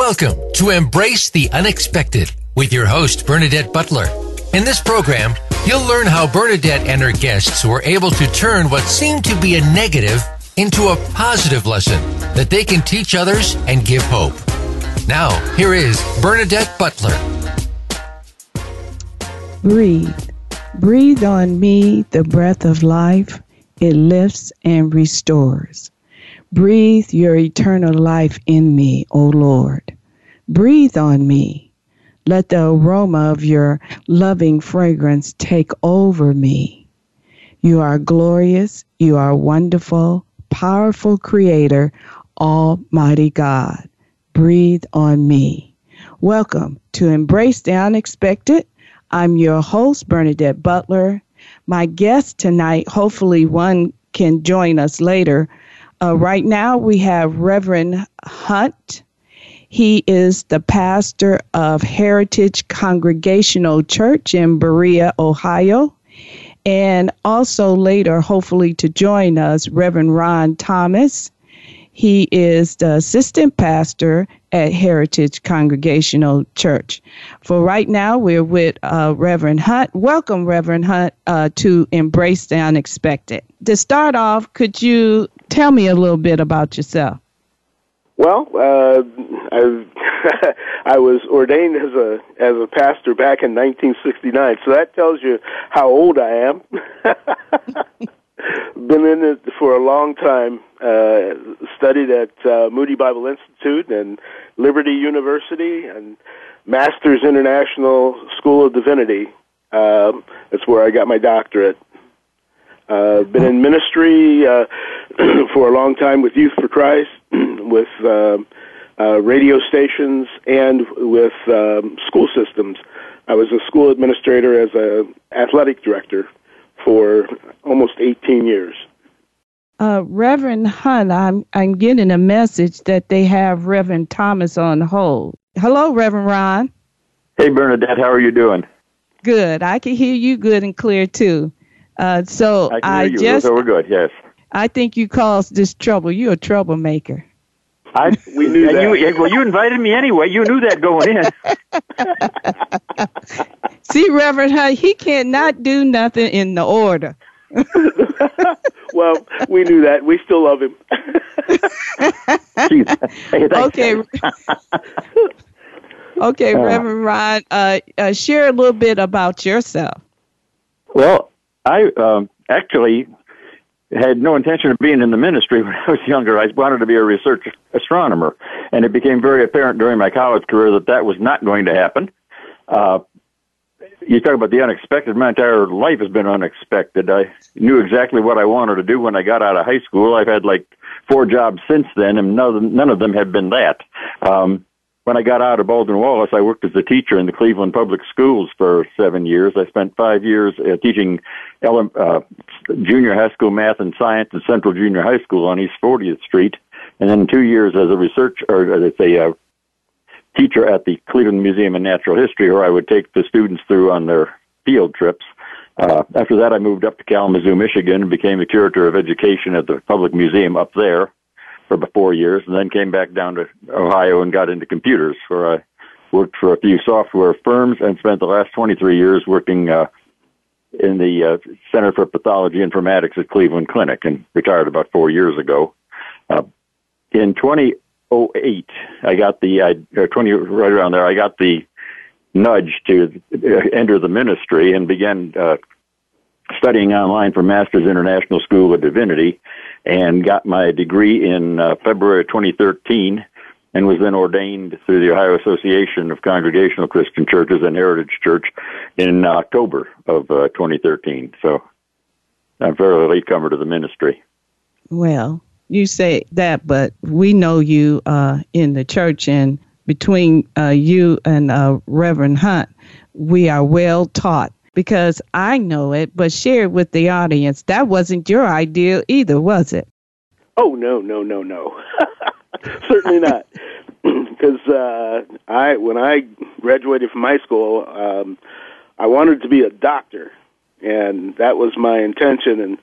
Welcome to Embrace the Unexpected with your host, Bernadette Butler. In this program, you'll learn how Bernadette and her guests were able to turn what seemed to be a negative into a positive lesson that they can teach others and give hope. Now, here is Bernadette Butler. Breathe. Breathe on me the breath of life. It lifts and restores. Breathe your eternal life in me, O Lord. Breathe on me. Let the aroma of your loving fragrance take over me. You are glorious. You are wonderful, powerful Creator, Almighty God. Breathe on me. Welcome to Embrace the Unexpected I'm your host, Bernadette Butler. My guest tonight, hopefully, one can join us later. Uh, right now, we have Reverend Hunt. He is the pastor of Heritage Congregational Church in Berea, Ohio. And also later, hopefully, to join us, Reverend Ron Thomas. He is the assistant pastor at Heritage Congregational Church. For right now, we're with uh, Reverend Hunt. Welcome, Reverend Hunt, uh, to Embrace the Unexpected. To start off, could you tell me a little bit about yourself? Well, uh, I I was ordained as a as a pastor back in 1969, so that tells you how old I am. Been in it for a long time. Uh, studied at uh, Moody Bible Institute and Liberty University and Masters International School of Divinity. Um, that's where I got my doctorate. Uh, been in ministry uh, for a long time with Youth for Christ, with uh, uh, radio stations, and with um, school systems. I was a school administrator as a athletic director for almost 18 years. Uh, Reverend Hunt, I'm I'm getting a message that they have Reverend Thomas on hold. Hello, Reverend Ron. Hey, Bernadette, how are you doing? Good. I can hear you good and clear too. Uh, so I, I you. just So we're good. Yes. I think you caused this trouble. You're a troublemaker. I We knew that. You, well, you invited me anyway. You knew that going in. See, Reverend Hunt, he cannot do nothing in the order. well, we knew that. We still love him. Jeez. Hey. Okay. okay, Uh. Reverend Ron, uh, uh, share a little bit about yourself. Well, I um, actually had no intention of being in the ministry when I was younger. I wanted to be a research astronomer, and it became very apparent during my college career that that was not going to happen. Uh, you talk about the unexpected. My entire life has been unexpected. I knew exactly what I wanted to do when I got out of high school. I've had like four jobs since then, and none of them, none of them have been that. Um, when I got out of Baldwin Wallace, I worked as a teacher in the Cleveland Public Schools for seven years. I spent five years uh, teaching ele- uh, junior high school math and science at Central Junior High School on East 40th Street, and then two years as a research or as a uh, teacher at the Cleveland Museum of Natural History, where I would take the students through on their field trips. Uh, after that, I moved up to Kalamazoo, Michigan, and became the curator of education at the public museum up there for about four years, and then came back down to Ohio and got into computers, where I worked for a few software firms and spent the last 23 years working uh, in the uh, Center for Pathology Informatics at Cleveland Clinic, and retired about four years ago. Uh, in 2008, I got the or 20 right around there. I got the nudge to uh, enter the ministry and began uh, studying online for Masters International School of Divinity and got my degree in uh, February 2013 and was then ordained through the Ohio Association of Congregational Christian Churches and Heritage Church in October of uh, 2013. So I'm fairly latecomer to the ministry. Well, you say that, but we know you uh, in the church, and between uh, you and uh, Reverend Hunt, we are well taught because I know it, but share it with the audience. That wasn't your idea either, was it? Oh no, no, no, no. Certainly not. Because uh, I, when I graduated from high school, um, I wanted to be a doctor, and that was my intention. And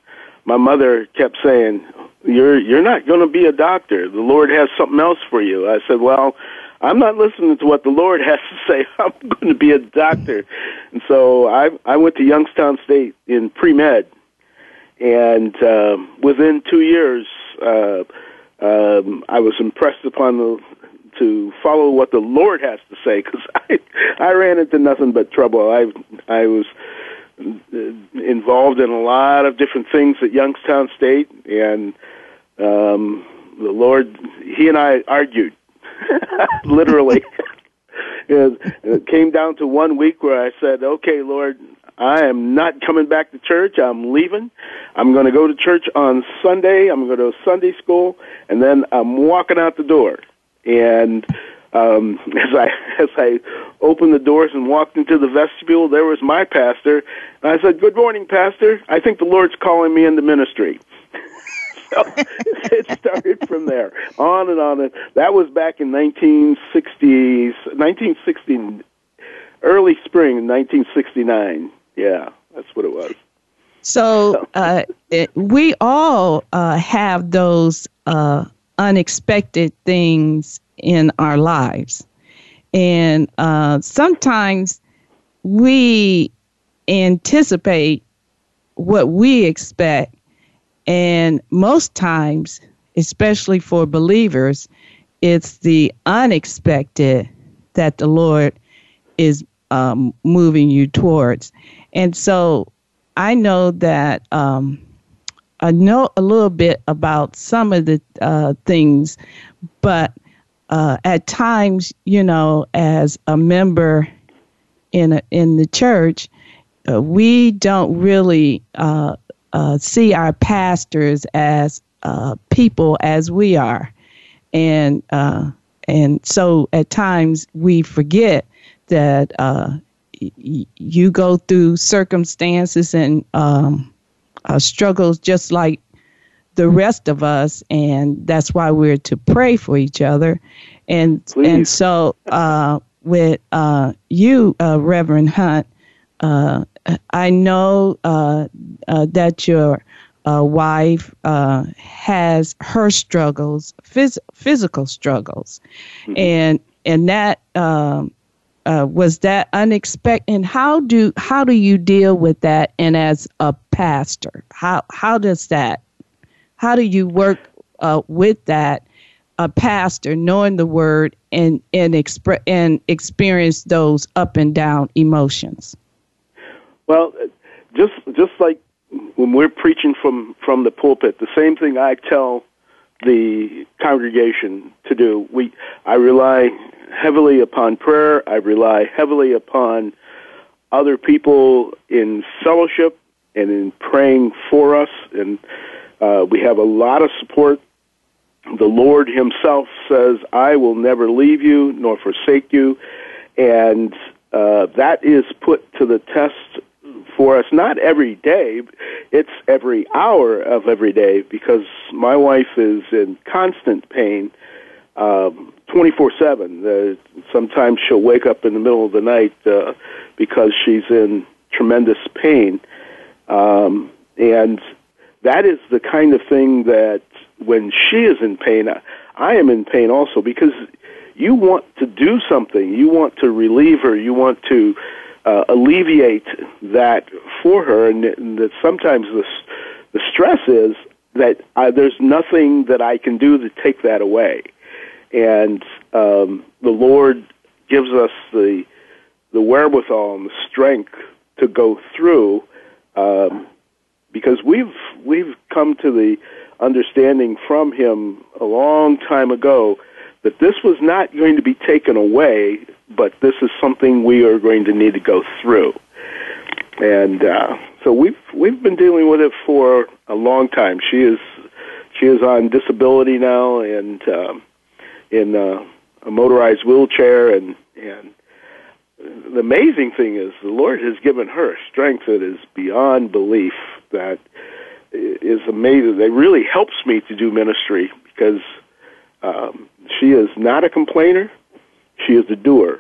my mother kept saying, "You're you're not going to be a doctor. The Lord has something else for you." I said, "Well, I'm not listening to what the Lord has to say. I'm going to be a doctor. And so I I went to Youngstown State in pre med, and uh, within two years, uh, um, I was impressed upon the to follow what the Lord has to say because I I ran into nothing but trouble. I I was uh, involved in a lot of different things at Youngstown State, and um, the Lord, He and I argued literally. it came down to one week where I said, "Okay, Lord, I am not coming back to church. I'm leaving. I'm going to go to church on Sunday. I'm going to go to Sunday school, and then I'm walking out the door." And um, as I as I opened the doors and walked into the vestibule, there was my pastor. And I said, "Good morning, pastor. I think the Lord's calling me into ministry." So it started from there, on and on. And that was back in 1960s, 1960, early spring 1969. Yeah, that's what it was. So uh, it, we all uh, have those uh, unexpected things in our lives. And uh, sometimes we anticipate what we expect. And most times, especially for believers, it's the unexpected that the Lord is um, moving you towards. And so I know that um, I know a little bit about some of the uh, things, but uh, at times, you know, as a member in a, in the church, uh, we don't really uh, uh, see our pastors as uh, people as we are, and and so at times we forget that y- you go through circumstances and um, uh, struggles just like the rest of us, and that's why we're to pray for each other. And Please. and so uh, with uh, you, uh, Reverend Hunt, uh, I know uh, that your wife has her struggles, phys- physical struggles, mm-hmm. and and that um, uh, was that unexpected and how do how do you deal with that and as a pastor? How how does that how do you work uh, with that a pastor knowing the word and and expre- and experience those up and down emotions well just just like when we're preaching from from the pulpit the same thing i tell the congregation to do we i rely heavily upon prayer. I rely heavily upon other people in fellowship and in praying for us. And uh, we have a lot of support. The Lord Himself says, I will never leave you nor forsake you. And uh, that is put to the test for us, not every day, it's every hour of every day because my wife is in constant pain um, 24 7. Uh, sometimes she'll wake up in the middle of the night uh, because she's in tremendous pain. Um, and that is the kind of thing that when she is in pain, I, I am in pain also because you want to do something. You want to relieve her. You want to uh, alleviate that for her. And, and that sometimes the, the stress is that uh, there's nothing that I can do to take that away and um, the Lord gives us the the wherewithal and the strength to go through, um, because we've we've come to the understanding from Him a long time ago that this was not going to be taken away, but this is something we are going to need to go through, and uh, so we've we've been dealing with it for a long time. She is she is on disability now, and um, in a motorized wheelchair, and and the amazing thing is the Lord has given her strength that is beyond belief. That is amazing. It really helps me to do ministry because um, she is not a complainer; she is a doer,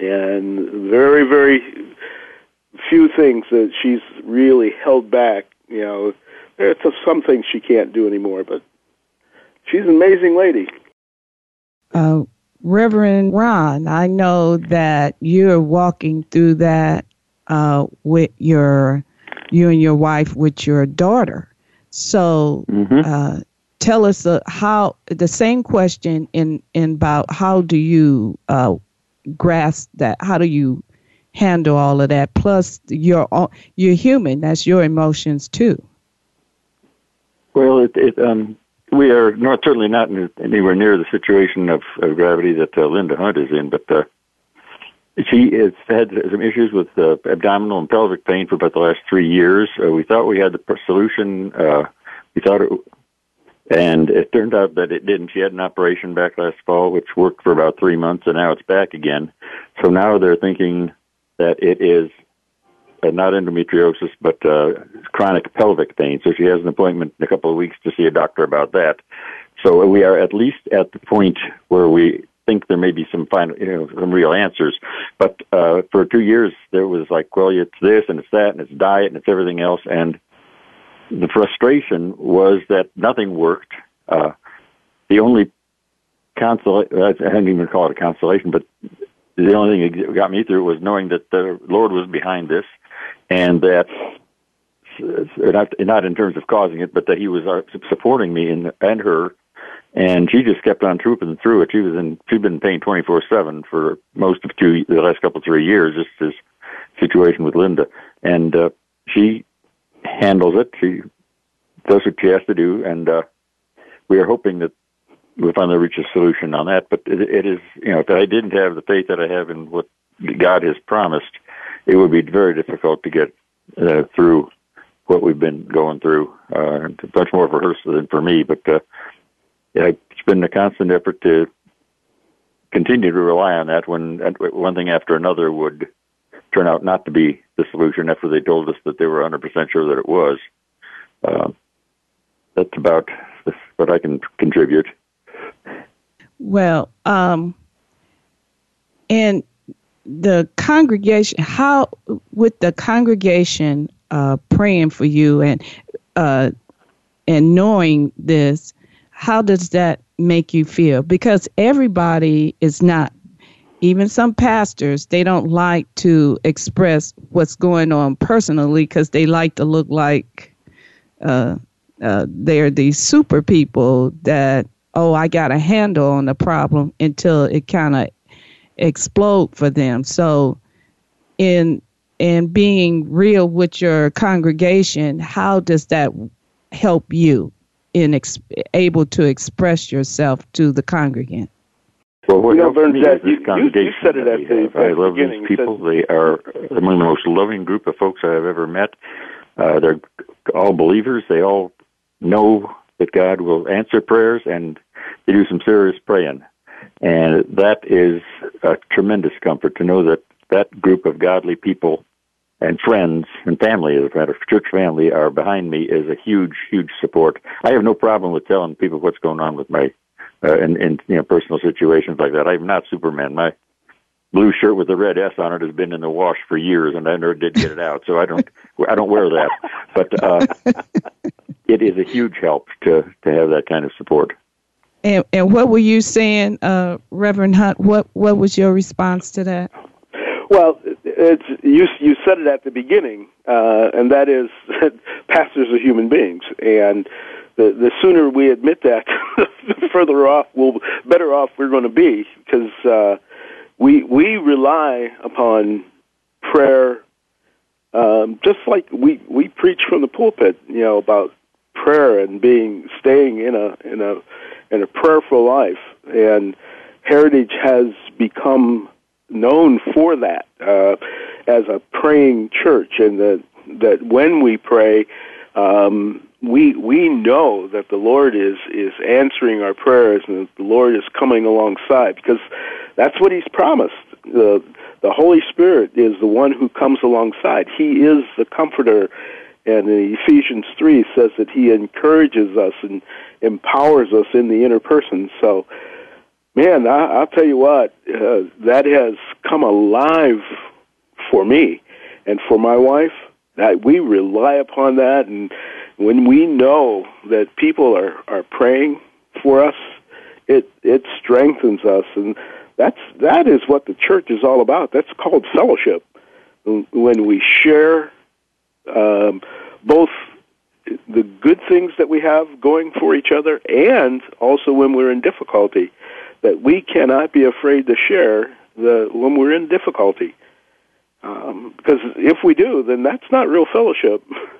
and very, very few things that she's really held back. You know, there's some things she can't do anymore, but she's an amazing lady. Uh, Reverend Ron, I know that you're walking through that uh, with your you and your wife with your daughter. So mm-hmm. uh, tell us uh, how the same question in in about how do you uh, grasp that? How do you handle all of that? Plus, you're you're human. That's your emotions too. Well, it, it um, we are not certainly not anywhere near the situation of, of gravity that uh, Linda Hunt is in, but uh, she has had some issues with uh, abdominal and pelvic pain for about the last three years. Uh, we thought we had the solution. Uh, we thought it, and it turned out that it didn't. She had an operation back last fall, which worked for about three months, and now it's back again. So now they're thinking that it is uh, not endometriosis, but uh, chronic pelvic pain. So she has an appointment in a couple of weeks to see a doctor about that. So we are at least at the point where we think there may be some final, you know, some real answers. But uh, for two years, there was like, well, it's this and it's that and it's diet and it's everything else. And the frustration was that nothing worked. Uh, the only consolation, I don't even call it a consolation, but the only thing that got me through was knowing that the Lord was behind this and that not not in terms of causing it, but that he was uh, supporting me and and her, and she just kept on trooping through it. She was in she'd been paying twenty four seven for most of two the last couple three years. Just this situation with Linda, and uh, she handles it. She does what she has to do, and uh, we are hoping that we'll finally reach a solution on that. But it, it is you know if I didn't have the faith that I have in what God has promised it would be very difficult to get uh, through what we've been going through. Uh, much more for her than for me, but uh, yeah, it's been a constant effort to continue to rely on that when one thing after another would turn out not to be the solution after they told us that they were 100% sure that it was. Uh, that's about what I can contribute. Well, um, and the congregation, how with the congregation uh, praying for you and uh, and knowing this, how does that make you feel? Because everybody is not, even some pastors, they don't like to express what's going on personally because they like to look like uh, uh, they're these super people that oh I got a handle on the problem until it kind of explode for them. So, in in being real with your congregation, how does that help you in ex- able to express yourself to the congregant? Well, what you know, Bernadette, you, you, you said it at the, I love these people. Said, they are among the most loving group of folks I have ever met. Uh, they're all believers. They all know that God will answer prayers, and they do some serious praying. And that is a tremendous comfort to know that that group of godly people and friends and family, as a matter of church family, are behind me is a huge, huge support. I have no problem with telling people what's going on with my, uh, in, in, you know, personal situations like that. I'm not Superman. My blue shirt with the red S on it has been in the wash for years and I never did get it out. So I don't, I don't wear that. But, uh, it is a huge help to, to have that kind of support. And, and what were you saying, uh, Reverend Hunt? What what was your response to that? Well, it's you. You said it at the beginning, uh, and that is that pastors are human beings, and the the sooner we admit that, the further off we'll better off we're going to be because uh, we we rely upon prayer, um, just like we we preach from the pulpit, you know, about prayer and being staying in a in a in a prayerful life. And Heritage has become known for that uh, as a praying church, and that that when we pray, um, we we know that the Lord is is answering our prayers, and the Lord is coming alongside because that's what He's promised. The the Holy Spirit is the one who comes alongside. He is the comforter and in Ephesians 3 says that he encourages us and empowers us in the inner person. So, man, I, I'll tell you what, uh, that has come alive for me and for my wife. That we rely upon that, and when we know that people are are praying for us, It it strengthens us, and that's that is what the church is all about. That's called fellowship. When we share um, both the good things that we have going for each other, and also when we're in difficulty, that we cannot be afraid to share the when we're in difficulty. Um, because if we do, then that's not real fellowship.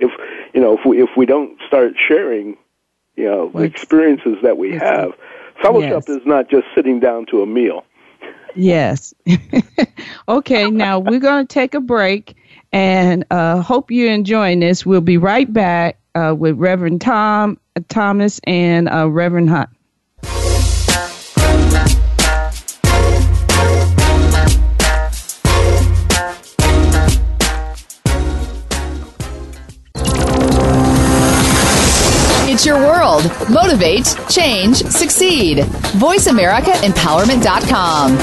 if you know, if we if we don't start sharing, you know, the experiences that we have, fellowship yes. is not just sitting down to a meal. Yes. okay, now we're going to take a break and uh, hope you're enjoying this. We'll be right back uh, with Reverend Tom Thomas and uh, Reverend Hunt. Your world. Motivate, change, succeed. VoiceAmericaEmpowerment.com.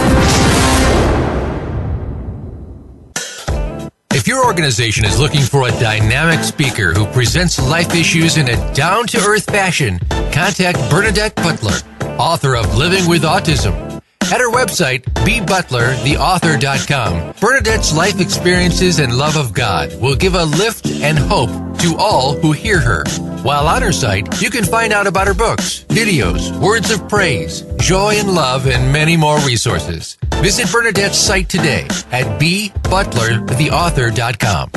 If your organization is looking for a dynamic speaker who presents life issues in a down to earth fashion, contact Bernadette Butler, author of Living with Autism at her website, bbutlertheauthor.com, Bernadette's life experiences and love of God will give a lift and hope to all who hear her. While on her site, you can find out about her books, videos, words of praise, joy and love, and many more resources. Visit Bernadette's site today at bbutlertheauthor.com.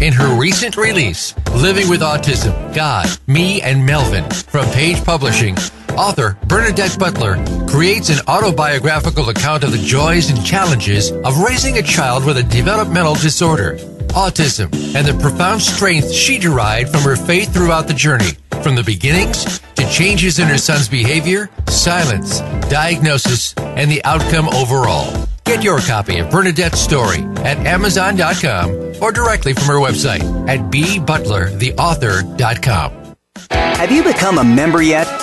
In her recent release, Living with Autism, God, Me, and Melvin, from Page Publishing, author Bernadette Butler creates an autobiographical account of the joys and challenges of raising a child with a developmental disorder, autism, and the profound strength she derived from her faith throughout the journey, from the beginnings to changes in her son's behavior, silence, diagnosis, and the outcome overall. Get your copy of Bernadette's story at Amazon.com or directly from her website at bbutlertheauthor.com. Have you become a member yet?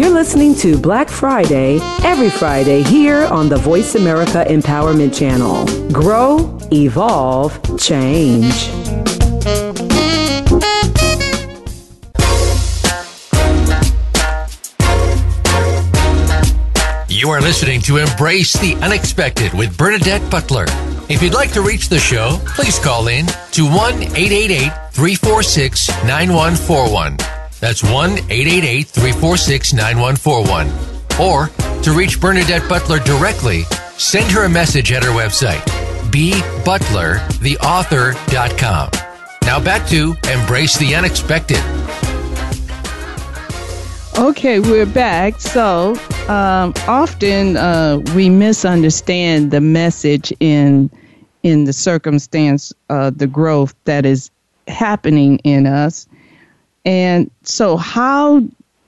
You're listening to Black Friday every Friday here on the Voice America Empowerment Channel. Grow, evolve, change. You are listening to Embrace the Unexpected with Bernadette Butler. If you'd like to reach the show, please call in to 1 888 346 9141. That's 1 888 346 9141. Or to reach Bernadette Butler directly, send her a message at her website, bbutlertheauthor.com. Now back to Embrace the Unexpected. Okay, we're back. So um, often uh, we misunderstand the message in in the circumstance, uh, the growth that is happening in us. And so, how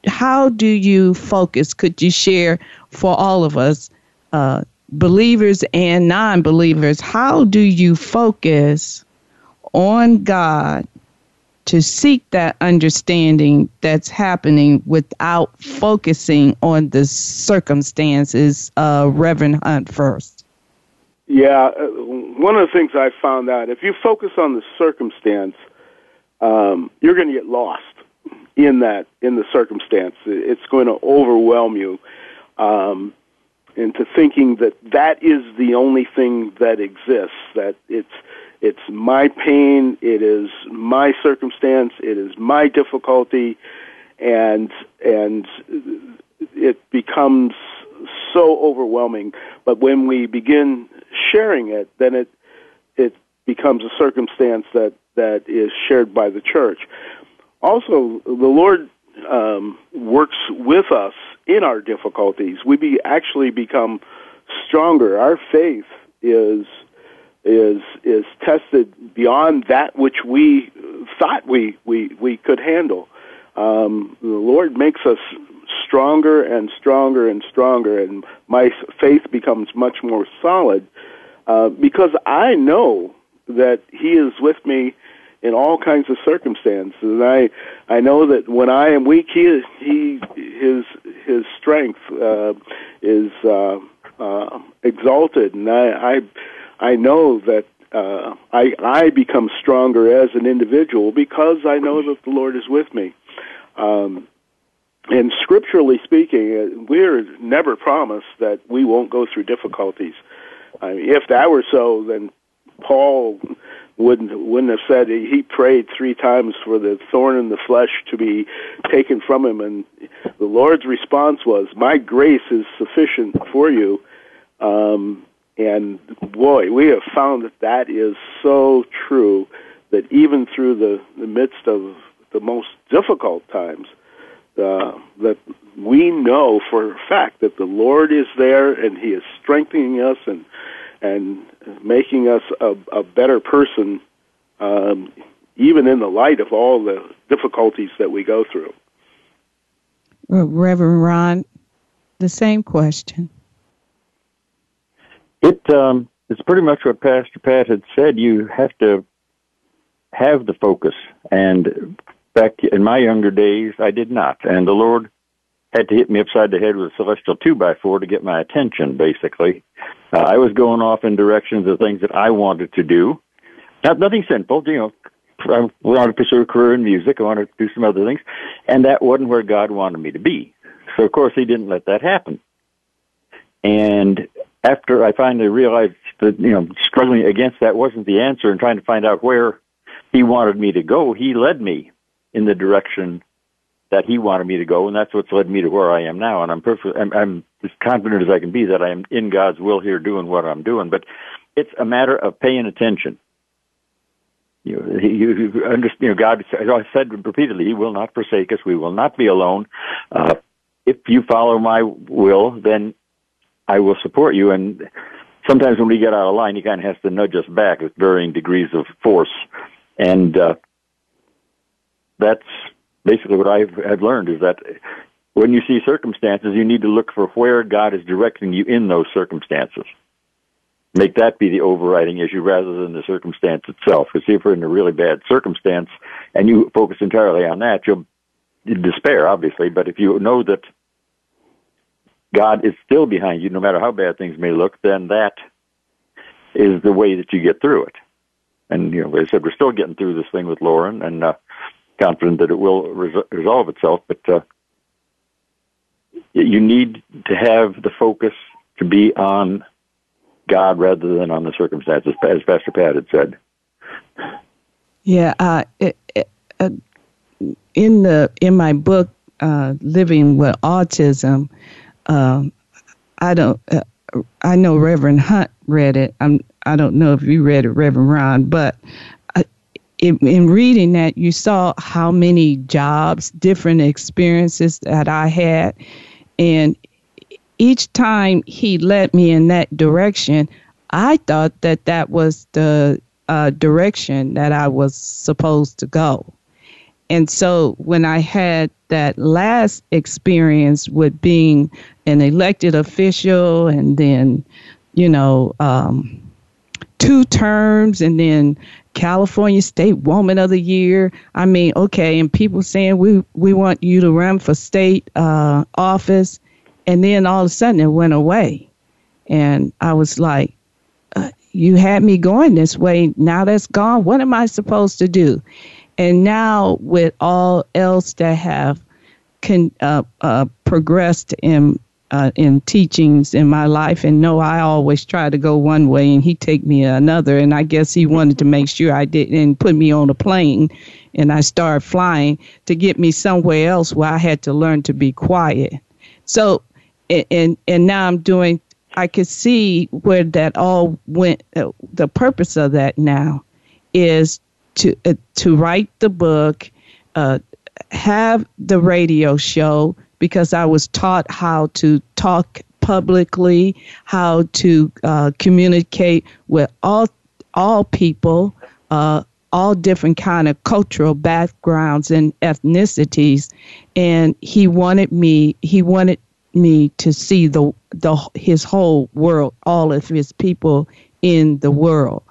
how do you focus? Could you share for all of us, uh, believers and non-believers, how do you focus on God to seek that understanding that's happening without focusing on the circumstances? Uh, Reverend Hunt first. Yeah, uh, one of the things I found out if you focus on the circumstance, um, you're going to get lost in that in the circumstance. It's going to overwhelm you um, into thinking that that is the only thing that exists. That it's it's my pain, it is my circumstance, it is my difficulty, and and it becomes so overwhelming. But when we begin sharing it, then it it becomes a circumstance that that is shared by the church. Also, the Lord um, works with us in our difficulties. We be, actually become stronger. Our faith is is is tested beyond that which we thought we we we could handle. Um, the Lord makes us stronger and stronger and stronger, and my faith becomes much more solid uh, because I know that He is with me in all kinds of circumstances, and I I know that when I am weak, He is He His His strength uh, is uh, uh, exalted, and I I I know that uh, I I become stronger as an individual because I know that the Lord is with me. Um, and scripturally speaking, uh, we're never promised that we won't go through difficulties. I mean, if that were so, then Paul wouldn't wouldn't have said he prayed three times for the thorn in the flesh to be taken from him, and the Lord's response was, "My grace is sufficient for you." Um, and boy, we have found that that is so true. That even through the, the midst of the most difficult times, uh, that we know for a fact that the Lord is there and He is strengthening us and and making us a, a better person, um, even in the light of all the difficulties that we go through. Reverend Ron, the same question. It um, it's pretty much what Pastor Pat had said. You have to have the focus, and back in my younger days, I did not, and the Lord had to hit me upside the head with a celestial two by four to get my attention. Basically, uh, I was going off in directions of things that I wanted to do. Not nothing simple, you know. I wanted to pursue a career in music. I wanted to do some other things, and that wasn't where God wanted me to be. So, of course, He didn't let that happen. And after I finally realized that, you know, struggling against that wasn't the answer and trying to find out where he wanted me to go, he led me in the direction that he wanted me to go, and that's what's led me to where I am now. And I'm perfect. I'm, I'm as confident as I can be that I am in God's will here, doing what I'm doing. But it's a matter of paying attention. You, know, you, you understand. You know, God. I said repeatedly, He will not forsake us. We will not be alone. Uh, if you follow my will, then I will support you. And sometimes when we get out of line, he kind of has to nudge us back with varying degrees of force. And uh, that's basically what I've, I've learned is that when you see circumstances, you need to look for where God is directing you in those circumstances. Make that be the overriding issue rather than the circumstance itself. Because if you're in a really bad circumstance and you focus entirely on that, you'll despair, obviously. But if you know that God is still behind you, no matter how bad things may look, then that is the way that you get through it. And, you know, as I said, we're still getting through this thing with Lauren and uh, confident that it will res- resolve itself. But uh, you need to have the focus to be on God rather than on the circumstances, as Pastor Pat had said. Yeah, uh, it, it, uh, in the in my book, uh, Living with Autism, um, I don't. Uh, I know Reverend Hunt read it. I'm. I don't know if you read it, Reverend Ron, but in, in reading that, you saw how many jobs, different experiences that I had, and each time he led me in that direction, I thought that that was the uh, direction that I was supposed to go. And so when I had that last experience with being an elected official and then, you know, um, two terms and then California State Woman of the Year. I mean, okay, and people saying we we want you to run for state uh, office, and then all of a sudden it went away, and I was like, uh, "You had me going this way. Now that's gone. What am I supposed to do?" And now, with all else that have con, uh, uh, progressed in uh, in teachings in my life, and no, I always try to go one way, and he take me another. And I guess he wanted to make sure I didn't put me on a plane, and I started flying to get me somewhere else where I had to learn to be quiet. So, and and now I'm doing. I could see where that all went. Uh, the purpose of that now is to uh, to write the book, uh, have the radio show because I was taught how to talk publicly, how to uh, communicate with all all people, uh, all different kind of cultural backgrounds and ethnicities, and he wanted me. He wanted me to see the the his whole world, all of his people in the world.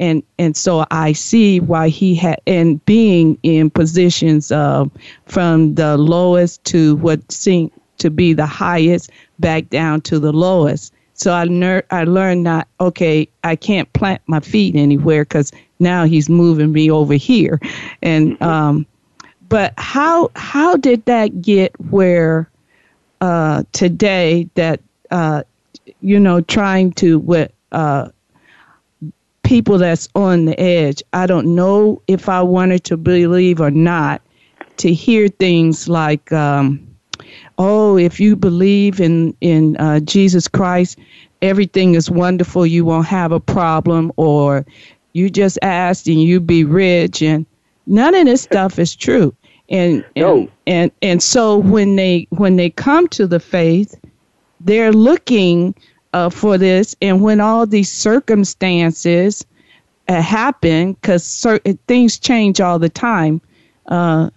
And and so I see why he had and being in positions of from the lowest to what seemed to be the highest back down to the lowest. So I ner- I learned not okay, I can't plant my feet anywhere because now he's moving me over here, and mm-hmm. um, but how how did that get where uh, today that uh, you know trying to what uh, people that's on the edge. I don't know if I wanted to believe or not. To hear things like, um, "Oh, if you believe in in uh, Jesus Christ, everything is wonderful. You won't have a problem," or "You just asked and you be rich," and none of this stuff is true. And and, no. and and so when they when they come to the faith, they're looking uh, for this, and when all these circumstances uh, happen, because certain things change all the time. Uh,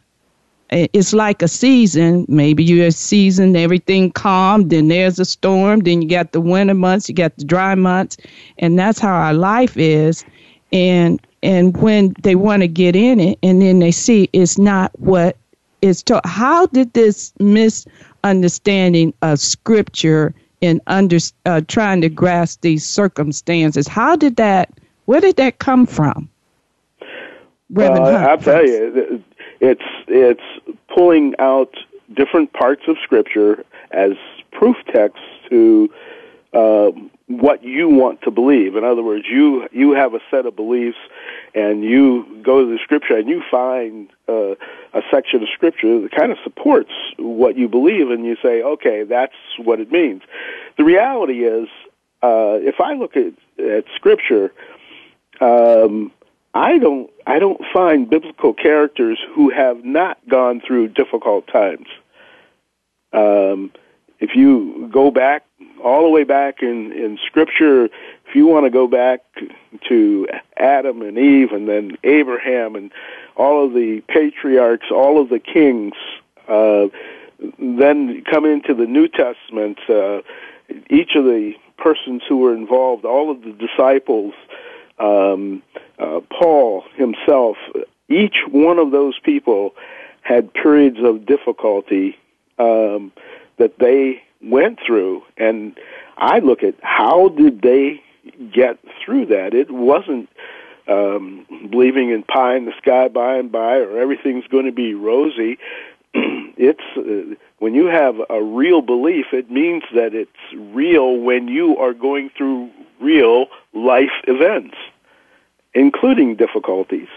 it's like a season. Maybe you're a season, everything calm, then there's a storm, then you got the winter months, you got the dry months, and that's how our life is. And and when they want to get in it, and then they see it's not what is taught. How did this misunderstanding of scripture in under uh, trying to grasp these circumstances. How did that? Where did that come from? Reverend uh, I'll tell you, it's it's pulling out different parts of Scripture as proof texts to uh, what you want to believe. In other words, you you have a set of beliefs, and you go to the Scripture and you find uh, a section of Scripture that kind of supports what you believe, and you say, okay, that's what it means. The reality is, uh, if I look at at Scripture, um, I don't I don't find biblical characters who have not gone through difficult times. Um, if you go back all the way back in in Scripture, if you want to go back to Adam and Eve, and then Abraham, and all of the patriarchs, all of the kings, uh, then come into the New Testament. Uh, each of the persons who were involved, all of the disciples, um, uh, Paul himself, each one of those people had periods of difficulty um, that they went through, and I look at how did they get through that. It wasn't um, believing in pie in the sky by and by, or everything's going to be rosy. it's uh, when you have a real belief, it means that it's real when you are going through real life events, including difficulties.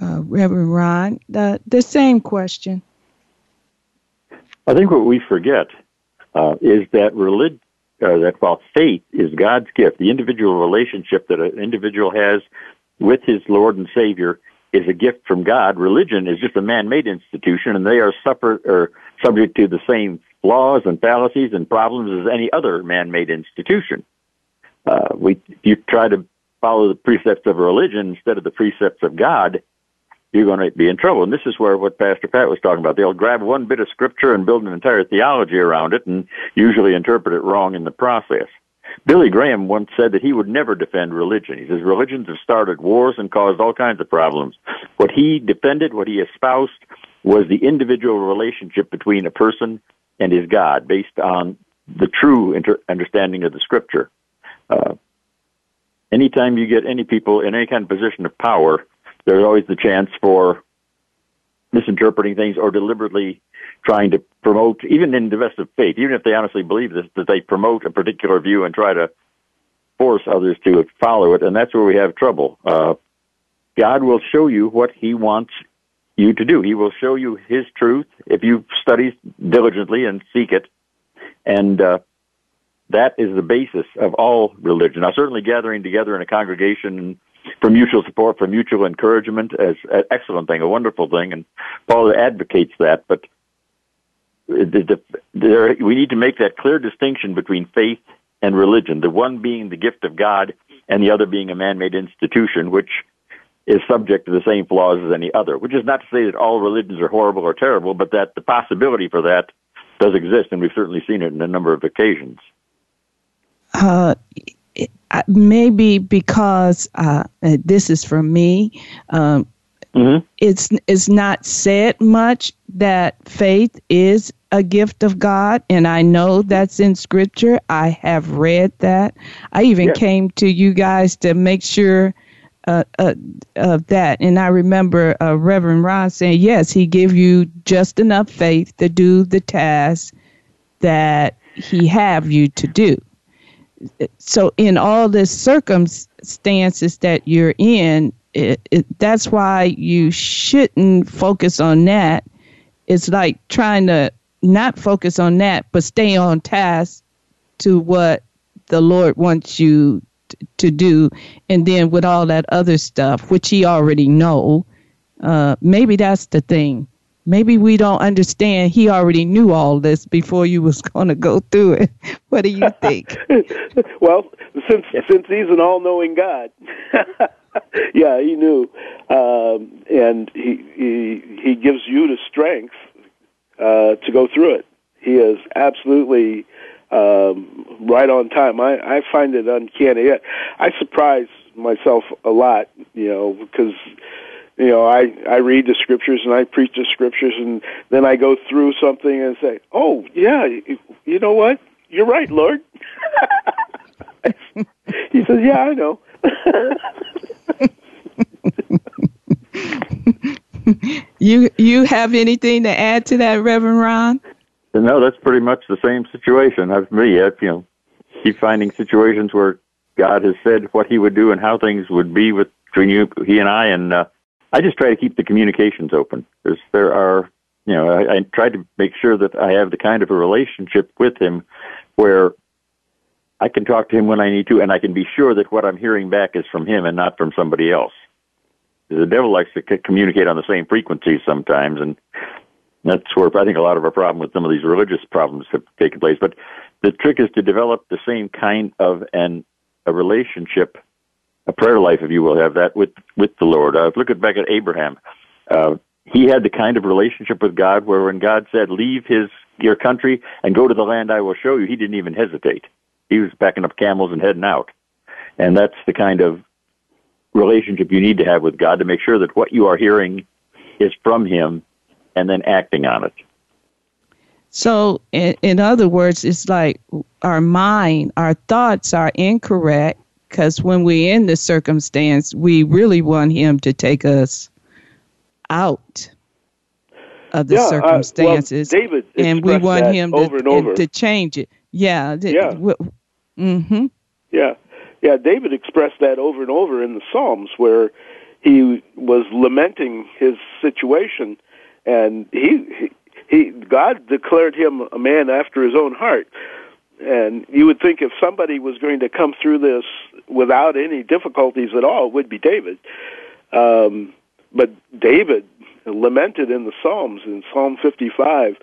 Uh, Reverend Ron, the the same question. I think what we forget uh, is that religion, uh, that while faith is God's gift, the individual relationship that an individual has with his Lord and Savior is a gift from God. Religion is just a man-made institution, and they are or subject to the same flaws and fallacies and problems as any other man-made institution. Uh, we, if you try to follow the precepts of religion instead of the precepts of God, you're going to be in trouble. And this is where what Pastor Pat was talking about. They'll grab one bit of scripture and build an entire theology around it and usually interpret it wrong in the process. Billy Graham once said that he would never defend religion. He says religions have started wars and caused all kinds of problems. What he defended, what he espoused, was the individual relationship between a person and his God based on the true inter- understanding of the scripture. Uh, anytime you get any people in any kind of position of power, there's always the chance for misinterpreting things or deliberately trying to promote, even in the best of faith, even if they honestly believe this, that they promote a particular view and try to force others to follow it, and that's where we have trouble. Uh, God will show you what He wants you to do. He will show you His truth if you study diligently and seek it, and uh, that is the basis of all religion. Now, certainly gathering together in a congregation for mutual support, for mutual encouragement is an excellent thing, a wonderful thing, and Paul advocates that. But the, the, there, we need to make that clear distinction between faith and religion. The one being the gift of God, and the other being a man-made institution, which is subject to the same flaws as any other. Which is not to say that all religions are horrible or terrible, but that the possibility for that does exist, and we've certainly seen it in a number of occasions. Uh, maybe because uh, this is for me. Um, mm-hmm. It's it's not said much that faith is a gift of God, and I know that's in Scripture. I have read that. I even yes. came to you guys to make sure uh, uh, of that, and I remember uh, Reverend Ron saying, "Yes, He gave you just enough faith to do the task that He have you to do." So, in all the circumstances that you're in, it, it, that's why you shouldn't focus on that. It's like trying to not focus on that, but stay on task to what the Lord wants you t- to do. And then with all that other stuff, which He already know, uh, maybe that's the thing. Maybe we don't understand. He already knew all this before you was going to go through it. What do you think? well, since since He's an all-knowing God. yeah, he knew, um, and he, he he gives you the strength uh, to go through it. He is absolutely um, right on time. I, I find it uncanny. I surprise myself a lot, you know, because you know I I read the scriptures and I preach the scriptures, and then I go through something and say, "Oh yeah, you know what? You're right, Lord." he says, "Yeah, I know." you you have anything to add to that, Reverend Ron? No, that's pretty much the same situation. I've me, you know, keep finding situations where God has said what He would do and how things would be with between you, He and I, and uh, I just try to keep the communications open. There's there are, you know, I, I try to make sure that I have the kind of a relationship with Him where I can talk to Him when I need to, and I can be sure that what I'm hearing back is from Him and not from somebody else the devil likes to communicate on the same frequency sometimes, and that's where I think a lot of our problem with some of these religious problems have taken place. But the trick is to develop the same kind of an a relationship, a prayer life, if you will, have that with with the Lord. Uh, look at back at Abraham. Uh, he had the kind of relationship with God where when God said, "Leave his your country and go to the land I will show you," he didn't even hesitate. He was packing up camels and heading out. And that's the kind of relationship you need to have with God to make sure that what you are hearing is from Him and then acting on it. So, in, in other words, it's like our mind, our thoughts are incorrect because when we're in the circumstance, we really want Him to take us out of the yeah, circumstances. Uh, well, David and we want Him to, and to change it. Yeah. Yeah. Mm-hmm. Yeah. Yeah, David expressed that over and over in the Psalms where he was lamenting his situation and he, he he God declared him a man after his own heart. And you would think if somebody was going to come through this without any difficulties at all, it would be David. Um, but David lamented in the Psalms, in Psalm 55,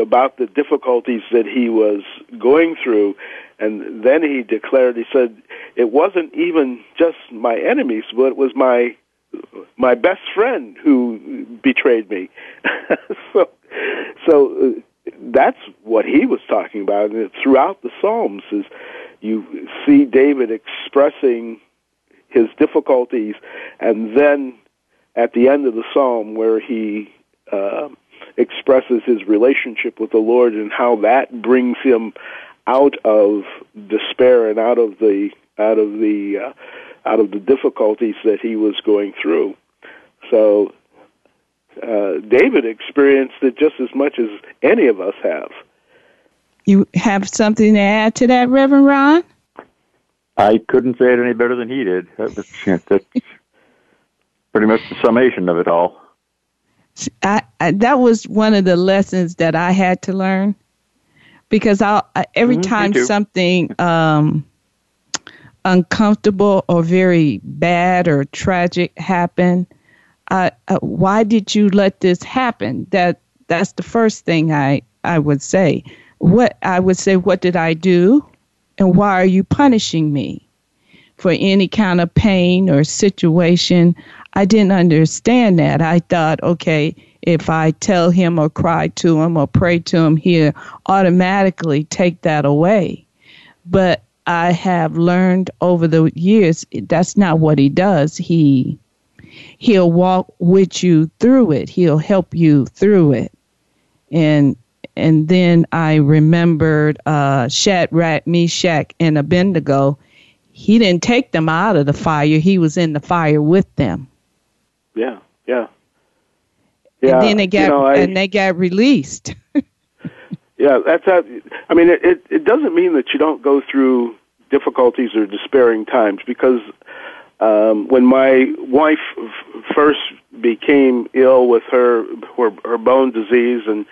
about the difficulties that he was going through and then he declared, he said, it wasn't even just my enemies, but it was my my best friend who betrayed me. so, so uh, that's what he was talking about. And throughout the Psalms, is you see David expressing his difficulties, and then at the end of the psalm, where he uh, expresses his relationship with the Lord and how that brings him out of despair and out of the out of the uh, out of the difficulties that he was going through. So uh, David experienced it just as much as any of us have. You have something to add to that, Reverend Ron? I couldn't say it any better than he did. That was, that's pretty much the summation of it all. I, I, that was one of the lessons that I had to learn because I every mm-hmm, time something um, uncomfortable or very bad or tragic happened, uh, uh, why did you let this happen? That that's the first thing I I would say. What I would say, what did I do, and why are you punishing me? for any kind of pain or situation. I didn't understand that. I thought, okay, if I tell him or cry to him or pray to him, he'll automatically take that away. But I have learned over the years that's not what he does. He he'll walk with you through it. He'll help you through it. And and then I remembered uh, Shadrach, Meshach, and Abednego. He didn't take them out of the fire; he was in the fire with them. Yeah, yeah, yeah. And then they got you know, I, and they got released. yeah, that's how. I mean, it it doesn't mean that you don't go through difficulties or despairing times because um, when my wife f- first became ill with her, her her bone disease and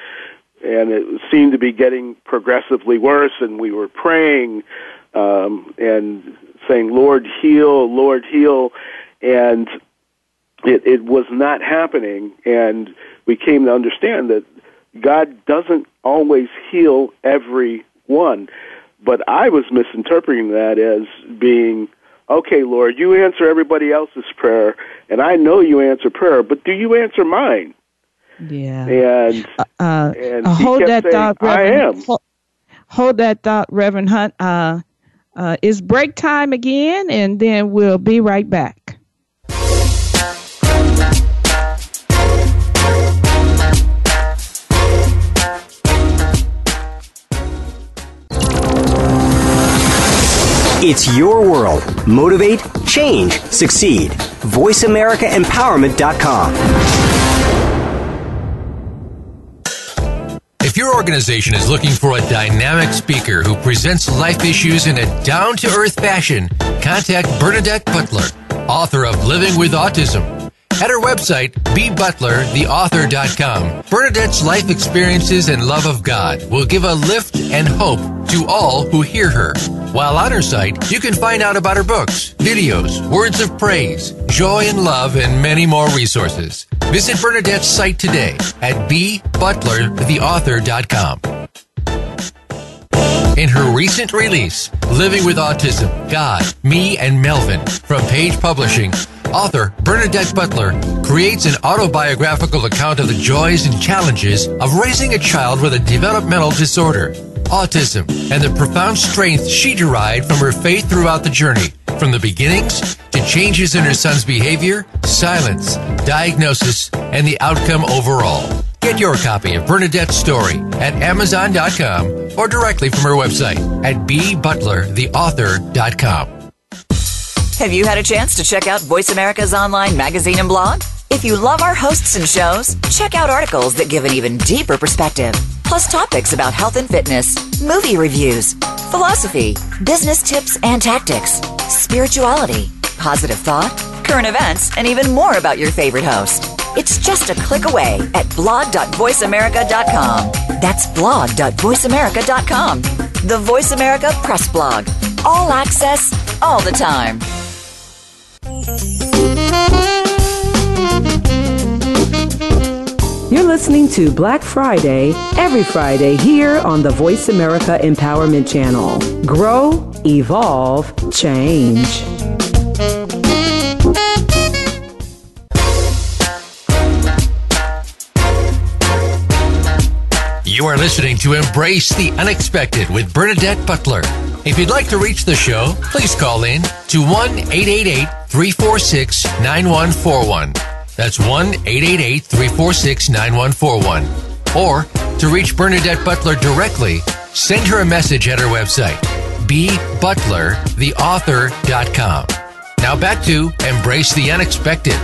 and it seemed to be getting progressively worse and we were praying um, and saying lord heal lord heal and it, it was not happening and we came to understand that god doesn't always heal everyone but i was misinterpreting that as being okay lord you answer everybody else's prayer and i know you answer prayer but do you answer mine yeah. And, uh, uh, and uh, hold that saying, thought, Reverend. I am. Hold, hold that thought, Reverend Hunt. Uh, uh, it's break time again, and then we'll be right back. It's your world. Motivate, change, succeed. VoiceAmericaEmpowerment.com. your organization is looking for a dynamic speaker who presents life issues in a down to earth fashion, contact Bernadette Butler, author of Living with Autism. At her website, bbutlertheauthor.com, Bernadette's life experiences and love of God will give a lift and hope to all who hear her. While on her site, you can find out about her books, videos, words of praise, joy and love, and many more resources. Visit Bernadette's site today at bbutlertheauthor.com. In her recent release, Living with Autism, God, Me, and Melvin, from Page Publishing, author Bernadette Butler creates an autobiographical account of the joys and challenges of raising a child with a developmental disorder autism, and the profound strength she derived from her faith throughout the journey, from the beginnings to changes in her son's behavior, silence, diagnosis, and the outcome overall. Get your copy of Bernadette's story at Amazon.com or directly from her website at bbutlertheauthor.com. Have you had a chance to check out Voice America's online magazine and blog? If you love our hosts and shows, check out articles that give an even deeper perspective, plus topics about health and fitness, movie reviews, philosophy, business tips and tactics, spirituality, positive thought, current events, and even more about your favorite host. It's just a click away at blog.voiceamerica.com. That's blog.voiceamerica.com. The Voice America Press Blog. All access, all the time. You're listening to Black Friday every Friday here on the Voice America Empowerment Channel. Grow, evolve, change. You are listening to Embrace the Unexpected with Bernadette Butler. If you'd like to reach the show, please call in to 1 888 346 9141. That's 1 888 346 9141. Or to reach Bernadette Butler directly, send her a message at her website, bbutlertheauthor.com. Now back to Embrace the Unexpected.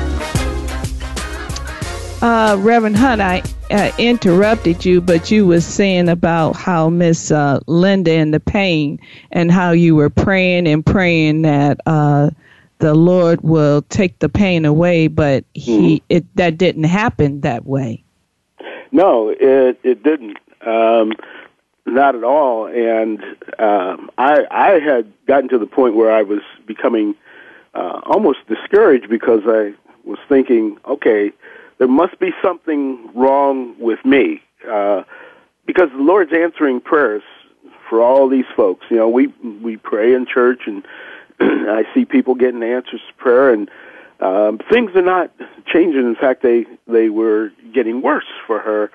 Uh, Reverend Hunt, I uh, interrupted you, but you were saying about how Miss uh, Linda and the pain, and how you were praying and praying that uh, the Lord will take the pain away, but he mm-hmm. it that didn't happen that way. No, it it didn't. Um, not at all. And um, I I had gotten to the point where I was becoming uh, almost discouraged because I was thinking, okay, there must be something wrong with me uh, because the Lord's answering prayers for all these folks. You know, we we pray in church and I see people getting answers to prayer, and um, things are not changing. In fact, they they were getting worse for her,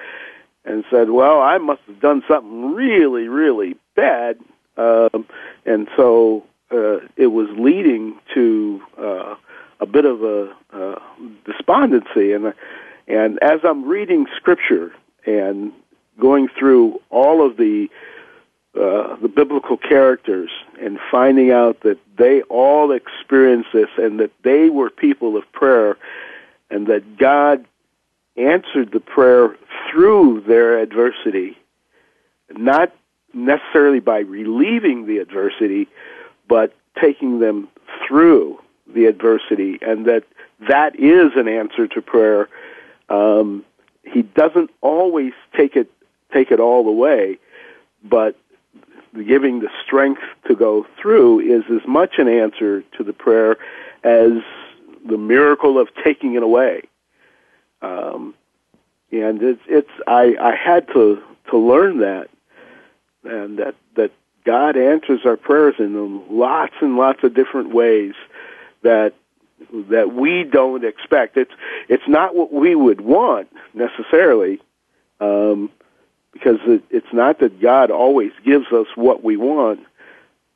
and said, "Well, I must have done something really, really bad," um, and so uh, it was leading to uh, a bit of a uh, despondency. And and as I'm reading Scripture and going through all of the uh, the biblical characters and finding out that they all experienced this and that they were people of prayer and that God answered the prayer through their adversity, not necessarily by relieving the adversity, but taking them through the adversity, and that that is an answer to prayer. Um, he doesn't always take it take it all the way, but giving the strength to go through is as much an answer to the prayer as the miracle of taking it away. Um, and it's it's I, I had to to learn that, and that that God answers our prayers in lots and lots of different ways that that we don't expect. It's it's not what we would want necessarily, um, because it, it's not that God always gives us what we want,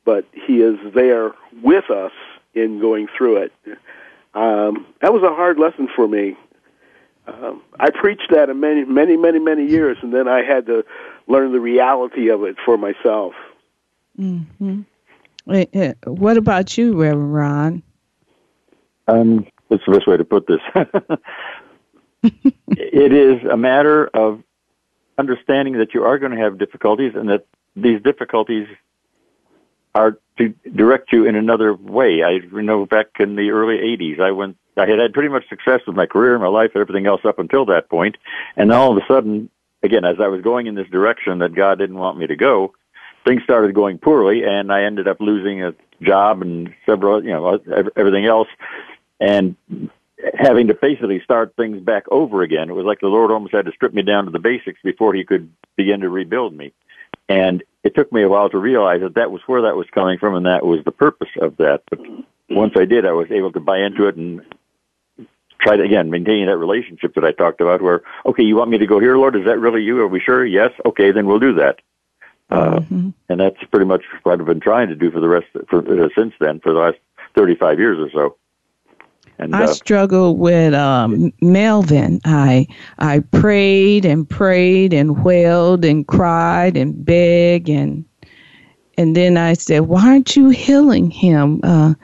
but He is there with us in going through it. Um, that was a hard lesson for me. Um, I preached that in many, many, many, many years, and then I had to learn the reality of it for myself. Mm-hmm. What about you, Reverend Ron? Um, that's the best way to put this. it is a matter of understanding that you are going to have difficulties and that these difficulties are to direct you in another way. I know back in the early 80s, I went, I had had pretty much success with my career, my life, and everything else up until that point. And all of a sudden, again, as I was going in this direction that God didn't want me to go, things started going poorly and I ended up losing a job and several, you know, everything else and having to basically start things back over again. It was like the Lord almost had to strip me down to the basics before he could begin to rebuild me. And it took me a while to realize that that was where that was coming from and that was the purpose of that. But once I did, I was able to buy into it and try to, again, maintain that relationship that I talked about where, okay, you want me to go here, Lord? Is that really you? Are we sure? Yes. Okay, then we'll do that. Uh, mm-hmm. And that's pretty much what I've been trying to do for the rest, for, uh, since then, for the last 35 years or so. And, I uh, struggled with um, Melvin. I I prayed and prayed and wailed and cried and begged and and then I said, "Why aren't you healing him? Uh,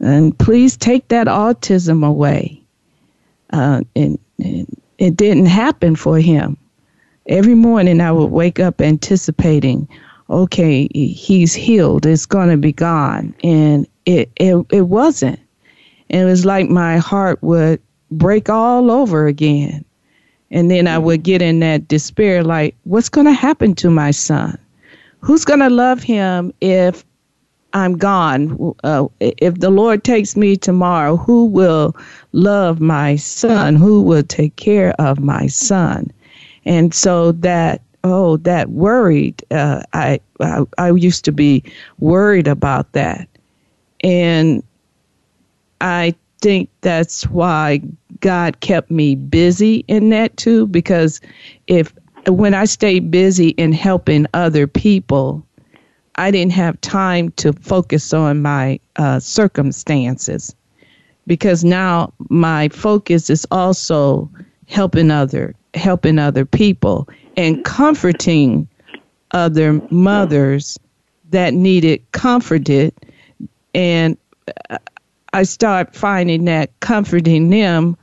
and please take that autism away." Uh, and, and it didn't happen for him. Every morning I would wake up anticipating, okay, he's healed. It's going to be gone, and it it it wasn't and it was like my heart would break all over again. And then I would get in that despair like, what's going to happen to my son? Who's going to love him if I'm gone? Uh, if the Lord takes me tomorrow, who will love my son? Who will take care of my son? And so that oh that worried uh, I, I I used to be worried about that and I think that's why God kept me busy in that too, because if when I stayed busy in helping other people, I didn't have time to focus on my uh, circumstances. Because now my focus is also helping other helping other people and comforting other mothers that needed comforted and uh, I start finding that comforting them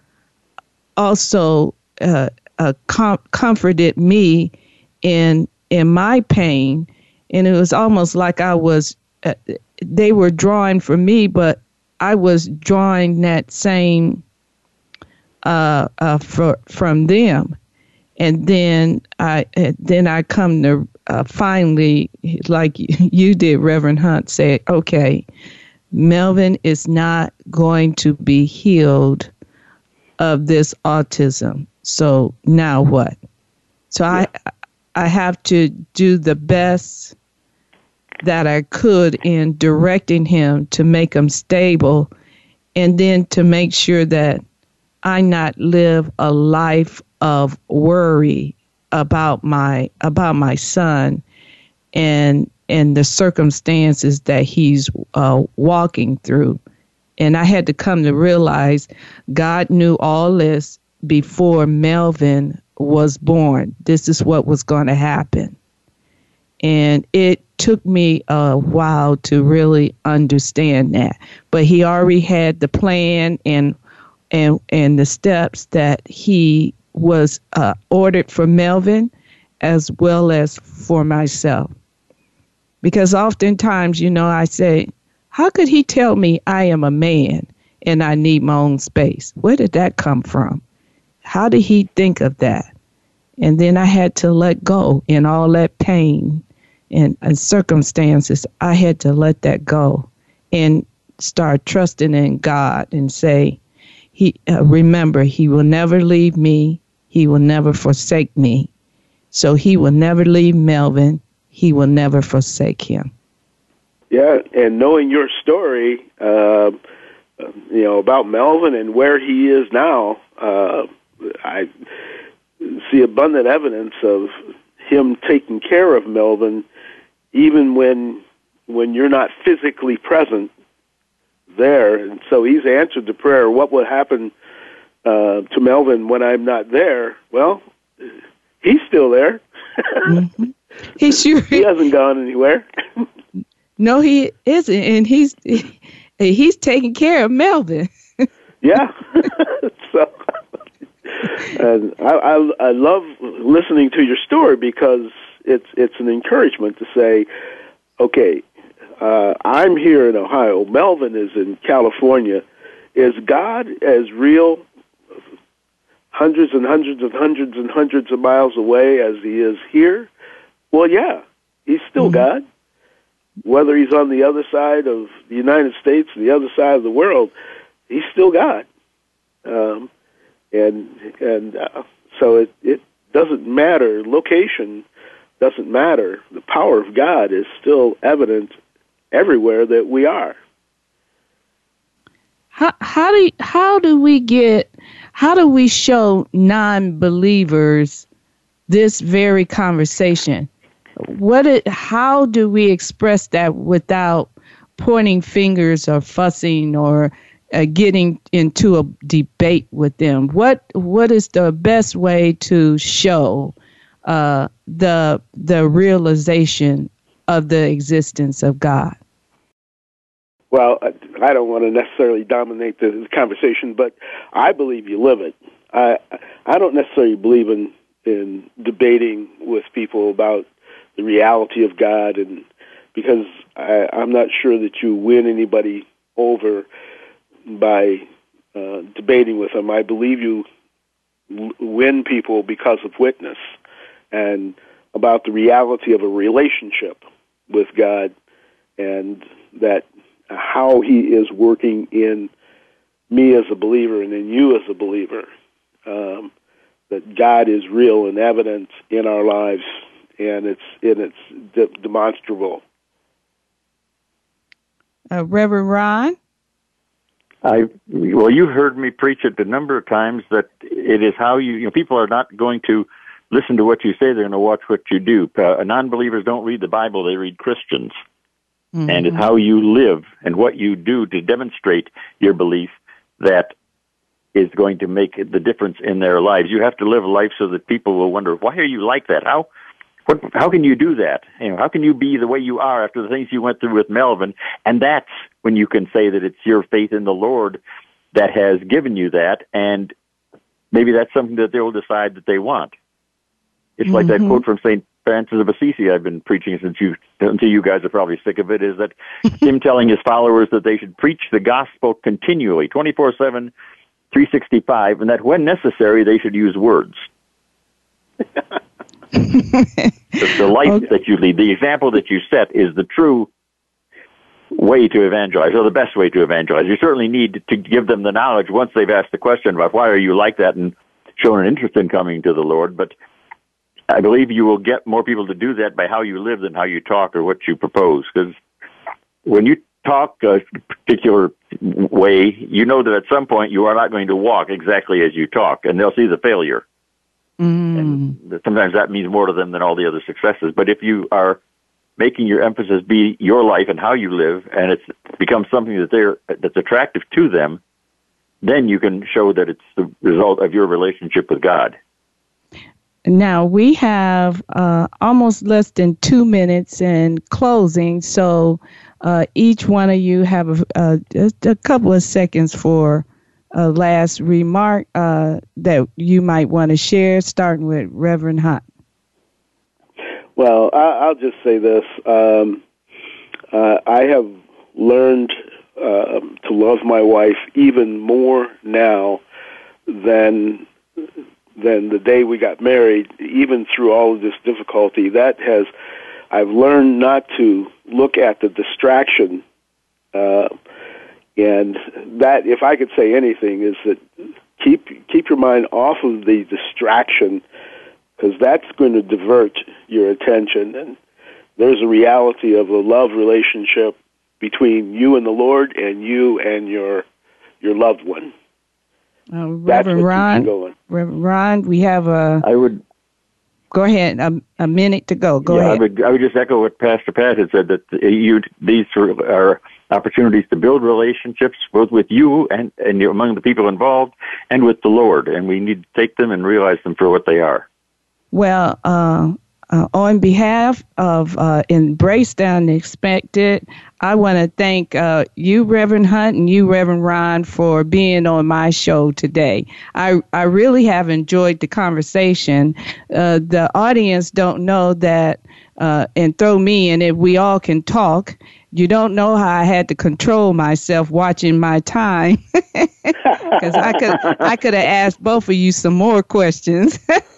also uh, uh, com- comforted me in in my pain, and it was almost like I was. Uh, they were drawing from me, but I was drawing that same uh, uh, for, from them, and then I uh, then I come to finally, like you did, Reverend Hunt, say, okay, Melvin is not going to be healed of this autism. So now what? So yeah. I I have to do the best that I could in directing him to make him stable and then to make sure that I not live a life of worry about my about my son and and the circumstances that he's uh, walking through. And I had to come to realize God knew all this before Melvin was born. This is what was going to happen. And it took me a while to really understand that. But he already had the plan and and and the steps that he was uh, ordered for Melvin as well as for myself. Because oftentimes, you know, I say, how could he tell me I am a man and I need my own space? Where did that come from? How did he think of that? And then I had to let go in all that pain and, and circumstances. I had to let that go and start trusting in God and say, He uh, remember He will never leave me. He will never forsake me. So He will never leave Melvin. He will never forsake him. Yeah, and knowing your story, uh, you know about Melvin and where he is now, uh, I see abundant evidence of him taking care of Melvin, even when when you're not physically present there. And so he's answered the prayer. What will happen uh, to Melvin when I'm not there? Well, he's still there. mm-hmm. He sure he hasn't gone anywhere. no, he isn't, and he's he's taking care of Melvin. yeah. so and I, I I love listening to your story because it's it's an encouragement to say, okay, uh, I'm here in Ohio. Melvin is in California. Is God as real hundreds and hundreds and hundreds and hundreds of miles away as he is here? Well, yeah, he's still mm-hmm. God. Whether he's on the other side of the United States, the other side of the world, he's still God. Um, and and uh, so it it doesn't matter. Location doesn't matter. The power of God is still evident everywhere that we are. How how do how do we get how do we show non-believers this very conversation? What it, how do we express that without pointing fingers or fussing or uh, getting into a debate with them? What what is the best way to show uh, the the realization of the existence of God? Well, I don't want to necessarily dominate the conversation, but I believe you live it. I I don't necessarily believe in in debating with people about the reality of God, and because I, I'm not sure that you win anybody over by uh, debating with them. I believe you win people because of witness and about the reality of a relationship with God and that how He is working in me as a believer and in you as a believer. Um, that God is real and evident in our lives and it's and it's de- demonstrable. Uh, Reverend Ron. I well, you've heard me preach it a number of times that it is how you you know people are not going to listen to what you say; they're going to watch what you do. Uh, non-believers don't read the Bible; they read Christians, mm-hmm. and it's how you live and what you do to demonstrate your belief that is going to make the difference in their lives. You have to live a life so that people will wonder, why are you like that? How what, how can you do that? You know, how can you be the way you are after the things you went through with Melvin? And that's when you can say that it's your faith in the Lord that has given you that, and maybe that's something that they'll decide that they want. It's mm-hmm. like that mm-hmm. quote from Saint Francis of Assisi I've been preaching since you until you guys are probably sick of it. Is that him telling his followers that they should preach the gospel continually, twenty four seven, three sixty five, and that when necessary they should use words. the, the, life okay. that you lead, the example that you set, is the true way to evangelize, or the best way to evangelize. You certainly need to give them the knowledge once they've asked the question about why are you like that and shown an interest in coming to the Lord. But I believe you will get more people to do that by how you live than how you talk or what you propose. Because when you talk a particular way, you know that at some point you are not going to walk exactly as you talk, and they'll see the failure. Mm. And sometimes that means more to them than all the other successes. But if you are making your emphasis be your life and how you live, and it's becomes something that they're that's attractive to them, then you can show that it's the result of your relationship with God. Now we have uh, almost less than two minutes in closing, so uh, each one of you have a, a, a couple of seconds for a last remark uh, that you might want to share, starting with Reverend Hunt. Well, I, will just say this: um, uh, I have learned uh, to love my wife even more now than than the day we got married. Even through all of this difficulty, that has I've learned not to look at the distraction. Uh, and that, if I could say anything, is that keep keep your mind off of the distraction because that's going to divert your attention. And there's a reality of a love relationship between you and the Lord, and you and your your loved one. Uh, Reverend Ron, Reverend Ron, we have a. I would. Go ahead. A, a minute to go. Go yeah, ahead. I would. I would just echo what Pastor Pat had said that you these are opportunities to build relationships both with you and and among the people involved and with the Lord, and we need to take them and realize them for what they are. Well, uh, uh, on behalf of uh, Embrace the Unexpected, I want to thank uh, you, Reverend Hunt, and you, Reverend Ron, for being on my show today. I, I really have enjoyed the conversation. Uh, the audience don't know that, uh, and throw me in it, we all can talk. You don't know how I had to control myself watching my time because I could I could have asked both of you some more questions.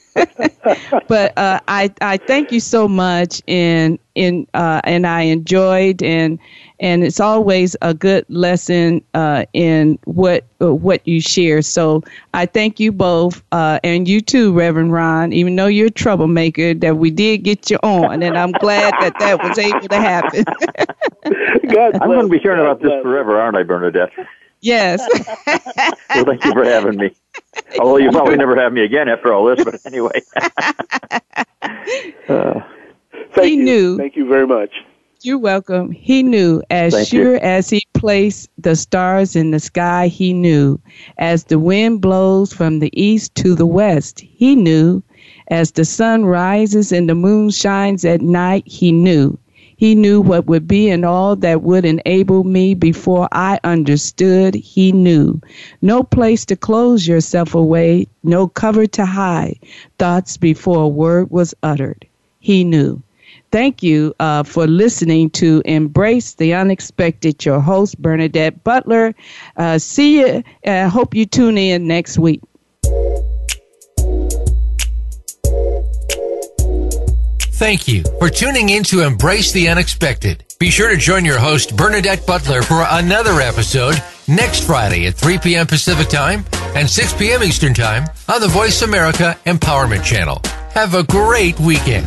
but uh, I I thank you so much, and in uh, and I enjoyed and and it's always a good lesson uh, in what uh, what you share. So I thank you both, uh, and you too, Reverend Ron. Even though you're a troublemaker, that we did get you on, and I'm glad that that was able to happen. God I'm going to be hearing about this forever, aren't I, Bernadette? Yes. well, thank you for having me. Although you probably never have me again after all this, but anyway. uh, thank he you. knew. Thank you very much. You're welcome. He knew as Thank sure you. as he placed the stars in the sky, he knew. As the wind blows from the east to the west, he knew. As the sun rises and the moon shines at night, he knew. He knew what would be and all that would enable me before I understood. He knew. No place to close yourself away, no cover to hide. Thoughts before a word was uttered. He knew. Thank you uh, for listening to Embrace the Unexpected. Your host, Bernadette Butler. Uh, see you. I hope you tune in next week. Thank you for tuning in to Embrace the Unexpected. Be sure to join your host, Bernadette Butler, for another episode next Friday at 3 p.m. Pacific Time and 6 p.m. Eastern Time on the Voice America Empowerment Channel. Have a great weekend.